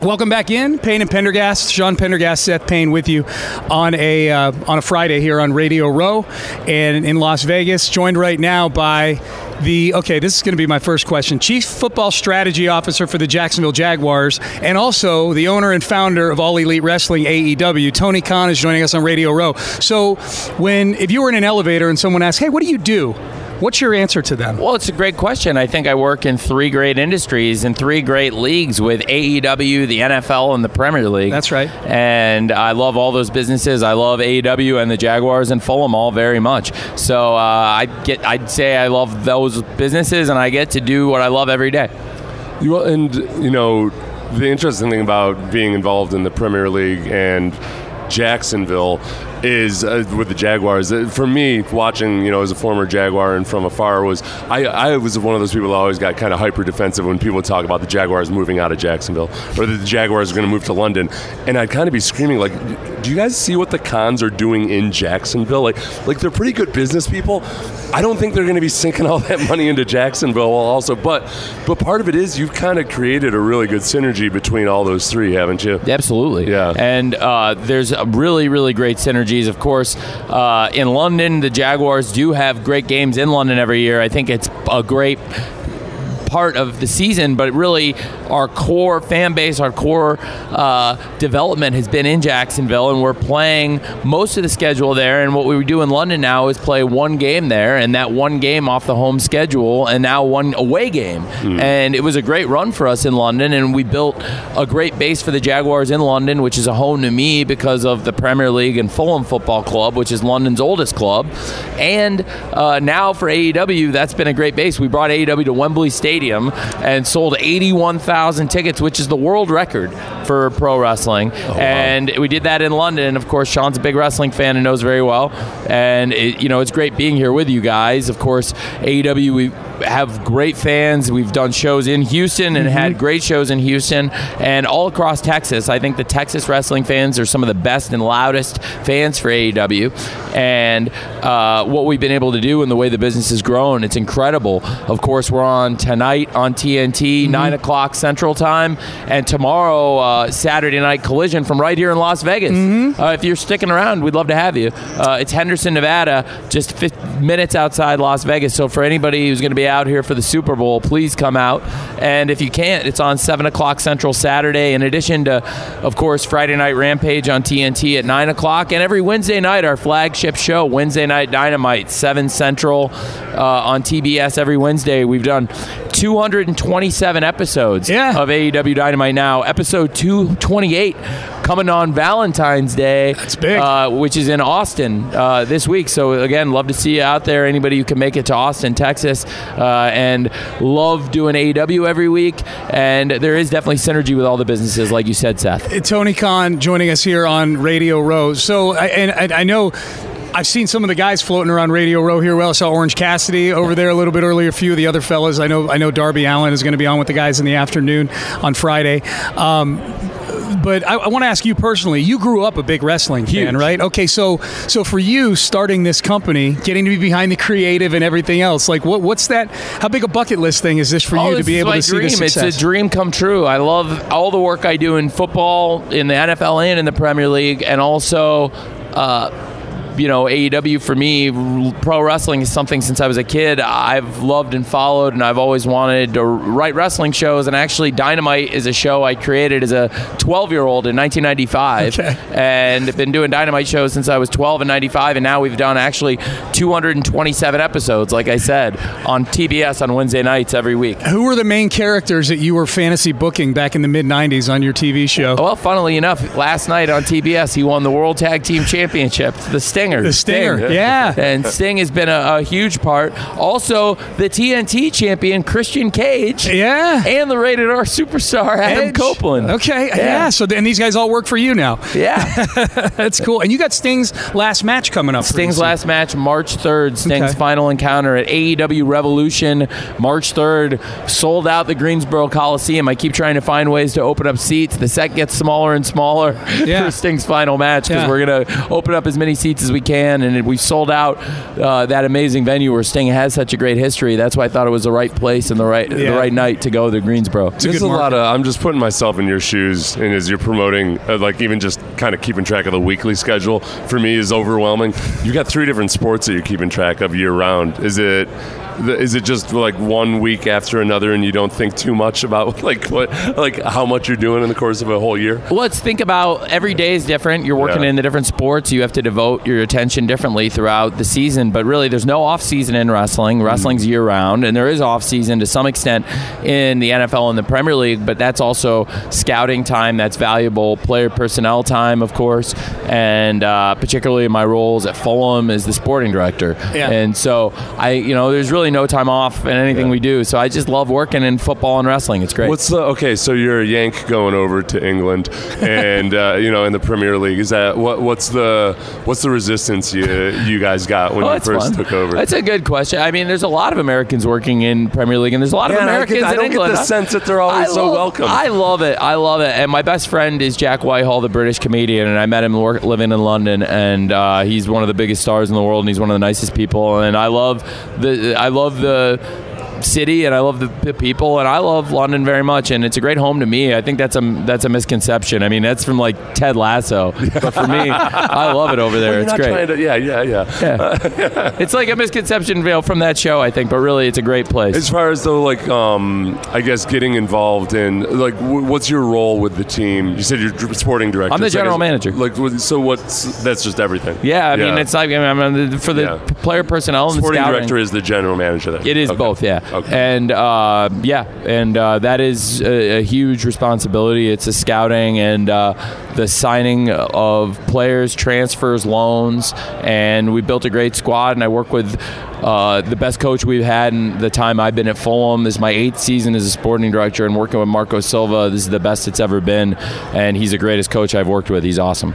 Welcome back in, Payne and Pendergast. Sean Pendergast, Seth Payne, with you on a uh, on a Friday here on Radio Row, and in Las Vegas. Joined right now by the okay. This is going to be my first question. Chief Football Strategy Officer for the Jacksonville Jaguars, and also the owner and founder of All Elite Wrestling AEW. Tony Khan is joining us on Radio Row. So, when if you were in an elevator and someone asked, "Hey, what do you do?" What's your answer to them? Well, it's a great question. I think I work in three great industries and three great leagues with AEW, the NFL, and the Premier League. That's right. And I love all those businesses. I love AEW and the Jaguars and Fulham all very much. So uh, I get, I'd say I love those businesses, and I get to do what I love every day. You, and you know, the interesting thing about being involved in the Premier League and Jacksonville is uh, with the Jaguars. Uh, for me, watching, you know, as a former Jaguar and from afar, was I, I was one of those people that always got kind of hyper defensive when people talk about the Jaguars moving out of Jacksonville or that the Jaguars are going to move to London, and I'd kind of be screaming like, "Do you guys see what the Khans are doing in Jacksonville? Like, like they're pretty good business people. I don't think they're going to be sinking all that money into Jacksonville also, but but part of it is you've kind of created a really good synergy between all those three, haven't you? Absolutely. Yeah. And uh, there's a really, really great synergies. Of course, uh, in London, the Jaguars do have great games in London every year. I think it's a great part of the season, but really our core fan base, our core uh, development has been in Jacksonville, and we're playing most of the schedule there. And what we do in London now is play one game there, and that one game off the home schedule, and now one away game. And it was a great run for us in London, and we built a great base for the Jaguars in London, which is a home to me because of the Premier League and Fulham Football Club, which is London's oldest club. And uh, now for AEW, that's been a great base. We brought AEW to Wembley Stadium and sold 81,000 tickets, which is the world record for pro wrestling. Oh, and we did that in London. Of course, Sean's a big wrestling fan and knows very well. And it, you know, it's great being here with you guys. Of course, AEW we have great fans. We've done shows in Houston and had great shows in Houston and all across Texas. I think the Texas wrestling fans are some of the best and loudest fans for AEW. And uh, what we've been able to do and the way the business has grown, it's incredible. Of course, we're on tonight on TNT, 9 o'clock Central Time, and tomorrow, uh, Saturday Night Collision from right here in Las Vegas. Uh, if you're sticking around, we'd love to have you. Uh, it's Henderson, Nevada, just 50 minutes outside Las Vegas. So for anybody who's going to be out here for the Super Bowl, please come out. And if you can't, it's on 7 o'clock Central Saturday, in addition to, of course, Friday Night Rampage on TNT at 9 o'clock. And every Wednesday night, our flagship show, Wednesday Night Dynamite, 7 Central uh, on TBS every Wednesday. We've done 227 episodes Yeah. of AEW Dynamite now. Episode 228 coming on Valentine's Day. That's big. Uh, which is in Austin uh, this week. So, again, love to see you out there. Anybody who can make it to Austin, Texas. Uh, and love doing AEW every week. And there is definitely synergy with all the businesses, like you said, Seth. Tony Khan joining us here on Radio Row. So, I- and, and I know. I've seen some of the guys floating around Radio Row here. Well, I saw Orange Cassidy over there a little bit earlier. A few of the other fellas. I know. I know Darby Allin is going to be on with the guys in the afternoon on Friday. Um, but I, I want to ask you personally. You grew up a big wrestling fan, right? Okay, so so for you, starting this company, getting to be behind the creative and everything else, like what what's that? How big a bucket list thing is this for Oh, you to be able to see dream. this success? It's a dream come true. I love all the work I do in football, in the NFL, and in the Premier League, and also. Uh, you know, AEW for me, pro wrestling is something since I was a kid I've loved and followed, and I've always wanted to write wrestling shows. And actually, Dynamite is a show I created as a 12 year old in 1995, Okay. and been doing Dynamite shows since I was 12 and 95, and now we've done actually 227 episodes, like I said, on TBS on Wednesday nights every week. Who were the main characters that you were fantasy booking back in the mid '90s on your TV show? Well, funnily enough, last night on TBS, he won the World Tag Team Championship, the Stinger. The Stinger, Sting. yeah. And Sting has been a, a huge part. Also, the TNT champion, Christian Cage. Yeah. And the rated R superstar, Adam Edge. Copeland. Okay, yeah. So and these guys all work for you now. Yeah. That's cool. And you got Sting's last match coming up. Sting's last match, March 3rd. Sting's Okay. final encounter at AEW Revolution, March 3rd. Sold out the Greensboro Coliseum. I keep trying to find ways to open up seats. The set gets smaller and smaller Yeah. for Sting's final match because Yeah. we're going to open up as many seats as we can. And we sold out uh, that amazing venue where Sting has such a great history. That's why I thought it was the right place and the right Yeah. the right night to go to Greensboro. a There's good a lot of. I'm just putting myself in your shoes, and as you're promoting, uh, like even just kind of keeping track of the weekly schedule, for me is overwhelming. You've got three different sports that you're keeping track of year round. Is it? The- Is it just like one week after another, and you don't think too much about like what, like how much you're doing in the course of a whole year? Well, let's think about every day is different. You're working Yeah. in the different sports. You have to devote your attention differently throughout the season. But really, there's no off season in wrestling. Wrestling's year round, and there is off season to some extent in the NFL and the Premier League. But that's also scouting time. That's valuable player personnel time, of course, and uh, particularly in my roles at Fulham as the sporting director. Yeah. And so I, you know, there's really no time off in anything Yeah. we do. So I just love working in football and wrestling. It's great. What's the okay? So you're a Yank going over to England, and uh, you know in the Premier League. Is that what? What's the what's the resistance you you guys got when Oh, you first fun. took over? That's a good question. I mean, there's a lot of Americans working in Premier League, and there's a lot Yeah, of and I Americans get- I in don't get the sense that they're always I so welcome. I love it. I love it. And my best friend is Jack Whitehall, the British comedian, and I met him work, living in London, and uh, he's one of the biggest stars in the world, and he's one of the nicest people. And I love the I love the city and I love the people and I love London very much and it's a great home to me. I think that's a that's a misconception. I mean, that's from like Ted Lasso. But for me, I love it over there. You're it's great. to- yeah, yeah, yeah. Yeah. it's like a misconception you know, from that show, I think, but really, it's a great place. As far as though, like, um, I guess getting involved in, like, w- what's your role with the team? You said you're sporting director. I'm the general manager. Like, so what's that's just everything. yeah, I mean, it's like I mean, for the Yeah. player personnel and the sporting director is the general manager. It is Okay. both, yeah. Okay. And uh, yeah, and uh, that is a, a huge responsibility. It's the scouting and uh, the signing of players, transfers, loans, and we built a great squad. And I work with uh, the best coach we've had in the time I've been at Fulham. This is my eighth season as a sporting director, and working with Marco Silva. This is the best it's ever been, and he's the greatest coach I've worked with. He's awesome.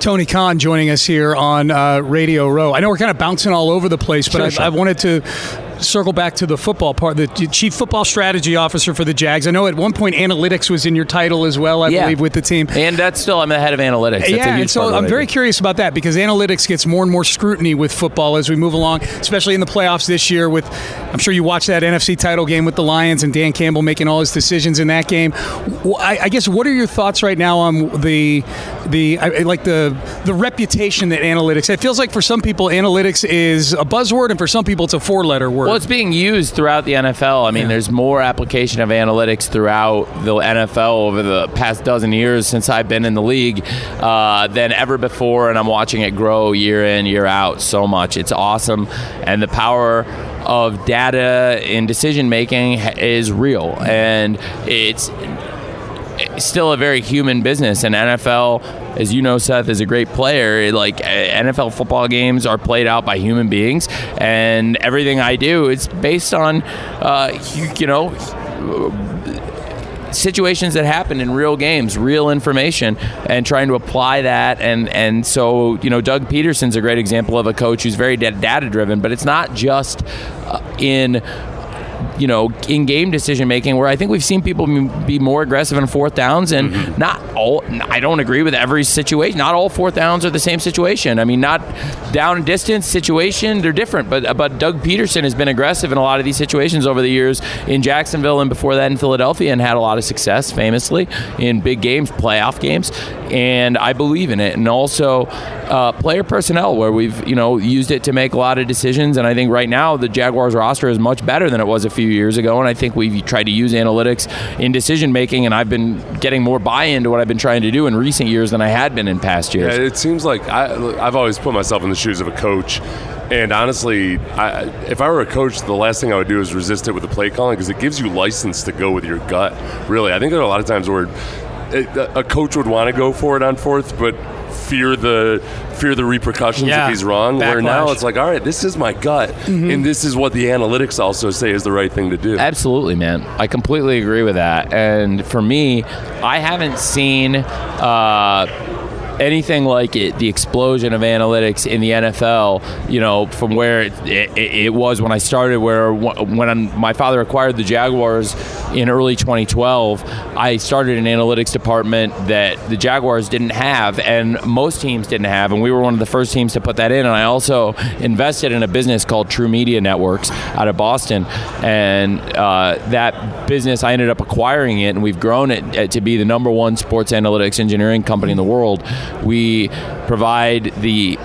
Tony Khan joining us here on uh, Radio Row. I know we're kind of bouncing all over the place, but Sure, I, sure. I wanted to circle back to the football part. The chief football strategy officer for the Jags. I know at one point analytics was in your title as well. I Yeah. believe with the team. And that's still I'm the head of analytics. That's yeah, and so I'm very curious about that because analytics gets more and more scrutiny with football as we move along, especially in the playoffs this year. With I'm sure you watched that NFC title game with the Lions and Dan Campbell making all his decisions in that game. I, I guess what are your thoughts right now on the the I, like the the reputation that analytics? It feels like for some people analytics is a buzzword, and for some people it's a four letter word. Well, it's being used throughout the NFL. I mean, there's more application of analytics throughout the NFL over the past dozen years since I've been in the league uh, than ever before, and I'm watching it grow year in, year out so much. It's awesome, and the power of data in decision making is real, and it's still a very human business and NFL as you know Seth is a great player like NFL football games are played out by human beings and everything I do is based on uh, you, you know situations that happen in real games, real information, and trying to apply that. And and so you know, Doug Pederson's a great example of a coach who's very data driven, but it's not just uh, in you know, in game decision making, where I think we've seen people be more aggressive in fourth downs, and mm-hmm. not all. I don't agree with every situation. Not all fourth downs are the same situation. I mean, not down and distance situation, they're different. But but Doug Pederson has been aggressive in a lot of these situations over the years in Jacksonville and before that in Philadelphia, and had a lot of success, famously in big games, playoff games, and I believe in it. And also uh, player personnel, where we've you know used it to make a lot of decisions, and I think right now the Jaguars roster is much better than it was a few years ago, and I think we've tried to use analytics in decision making, and I've been getting more buy-in to what I've been trying to do in recent years than I had been in past years. Yeah, it seems like I, I've always put myself in the shoes of a coach. And honestly, I, if I were a coach, the last thing I would do is resist it with the play calling because it gives you license to go with your gut. Really, I think there are a lot of times where a coach would want to go for it on fourth, but fear the fear the repercussions yeah. if he's wrong. Backlash. Where now it's like, all right, this is my gut, mm-hmm. and this is what the analytics also say is the right thing to do. Absolutely, man. I completely agree with that. And for me, I haven't seen. Uh, anything like it, the explosion of analytics in the NFL, you know, from where it, it, it was when I started, where when my father acquired the Jaguars in early 2012, I started an analytics department that the Jaguars didn't have and most teams didn't have, and we were one of the first teams to put that in. And I also invested in a business called TruMedia Networks out of Boston, and uh, that business I ended up acquiring it, and we've grown it to be the number one sports analytics engineering company in the world. We provide the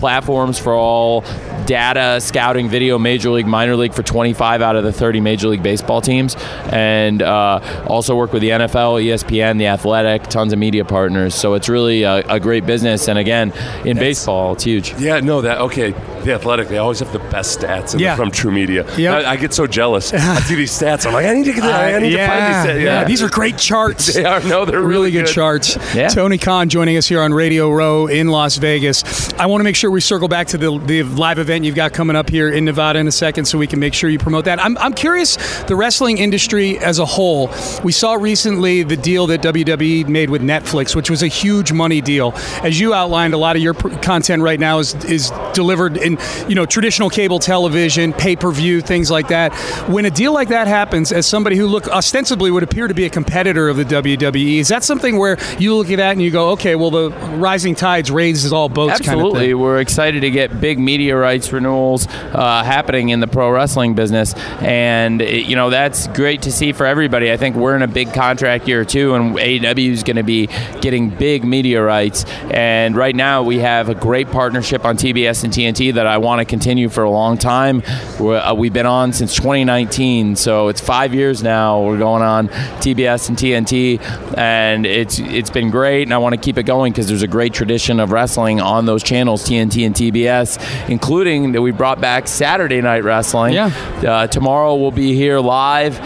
platforms for all data scouting video major league minor league for 25 out of the 30 major league baseball teams. And uh, also work with the nfl espn the athletic tons of media partners. So it's really a, a great business. And again in That's, baseball it's huge. Yeah no that okay the athletic they always have the best stats yeah. from TruMedia yep. I, I, get so jealous i see these stats i'm like i need to get uh, i need yeah, to find these stats. Yeah. yeah. these are great charts they are no they're really, really good, good, charts yeah. tony khan joining us here on radio row in las vegas i want to make sure we circle back to the, the live event you've got coming up here in Nevada in a second, so we can make sure you promote that. I'm, I'm curious, the wrestling industry as a whole. We saw recently the deal that WWE made with Netflix, which was a huge money deal. As you outlined, a lot of your content right now is is delivered in you know traditional cable television, pay per view, things like that. When a deal like that happens, as somebody who look ostensibly would appear to be a competitor of the WWE, is that something where you look at that and you go, okay, well the rising tides raises all boats? Absolutely, kind of we're excited to get big media rights renewals uh, happening in the pro wrestling business, and it, you know that's great to see for everybody. I think we're in a big contract year too, and AEW is going to be getting big media rights. And right now we have a great partnership on TBS and TNT that I want to continue for a long time. uh, been on since 2019, so it's five years now. We're going on TBS and TNT, and it's it's been great, and I want to keep it going because there's a great tradition of wrestling on those channels, TNT and TBS, including that we brought back Saturday Night Wrestling. Yeah. Uh, tomorrow we'll be here live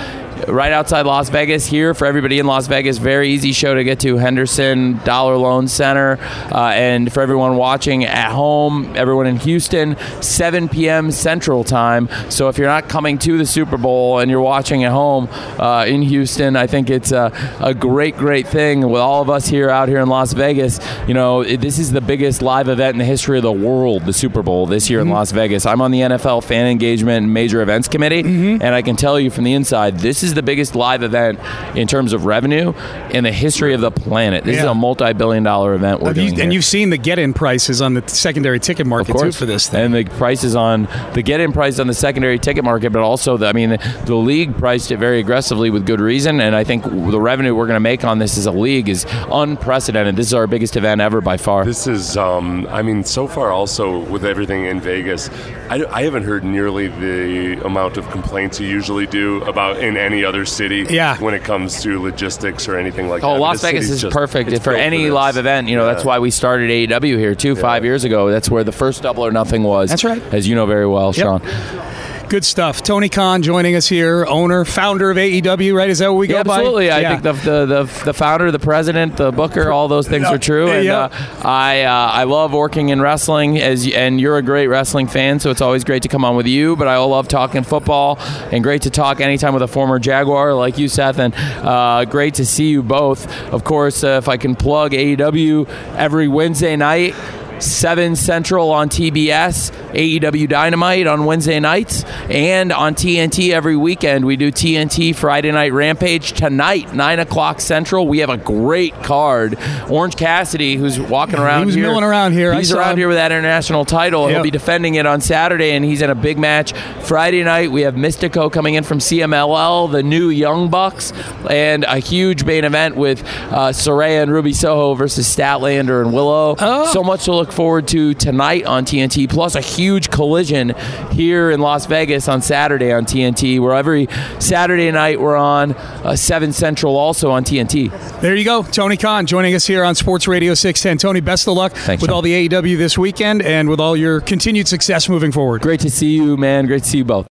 right outside Las Vegas here for everybody in Las Vegas. Very easy show to get to Henderson Dollar Loan Center. Uh, and for everyone watching at home, everyone in Houston, 7 p.m. Central Time. So if you're not coming to the Super Bowl and you're watching at home uh, in Houston, I think it's a, a, great, great thing with all of us here out here in Las Vegas. You know, it, this is the biggest live event in the history of the world, the Super Bowl this year mm-hmm. in Las Vegas. I'm on the NFL Fan Engagement and Major Events Committee, mm-hmm. and I can tell you from the inside, this is the biggest live event in terms of revenue in the history of the planet. This yeah. is a multi-billion-dollar event we're doing you, And you've seen the get-in prices on the secondary ticket market too for this thing. And the prices on the get-in price on the secondary ticket market, but also the, I mean, the, the league priced it very aggressively with good reason. And I think the revenue we're going to make on this as a league is unprecedented. This is our biggest event ever by far. This is, um, I mean, so far also with everything in Vegas, I, I haven't heard nearly the amount of complaints you usually do about in any other city yeah. when it comes to logistics or anything like oh, that. Oh, Las Vegas is just, perfect for any for live event. You know, yeah. that's why we started AEW here too yeah. five years ago. That's where the first Double or Nothing was. That's right. As you know very well, yep. Sean. Good stuff. Tony Khan joining us here, owner, founder of AEW, right? Is that what we go Yeah, by? absolutely. I Yeah. think the, the the the founder, the president, the booker, all those things are true. And Yeah. uh, I uh, I love working in wrestling, as and you're a great wrestling fan, so it's always great to come on with you. But I all love talking football, and great to talk anytime with a former Jaguar like you, Seth. And uh, great to see you both. Of course, uh, if I can plug AEW every Wednesday night. 7 Central on TBS, AEW Dynamite on Wednesday nights, and on TNT every weekend. We do TNT Friday Night Rampage tonight, 9 o'clock Central. We have a great card. Orange Cassidy, who's walking around was here. milling around here. He's around him. here with that international title. He'll be defending it on Saturday, and he's in a big match. Friday night, we have Mystico coming in from CMLL, the new Young Bucks, and a huge main event with uh, Saraya and Ruby Soho versus Statlander and Willow. Oh. So much to look forward to tonight on TNT, plus a huge collision here in Las Vegas on Saturday on TNT, where every Saturday night we're on uh, 7 Central also on TNT. There you go. Tony Khan joining us here on Sports Radio 610. Tony, best of luck Thanks, with Sean. all the AEW this weekend and with all your continued success moving forward. Great to see you, man. Great to see you both.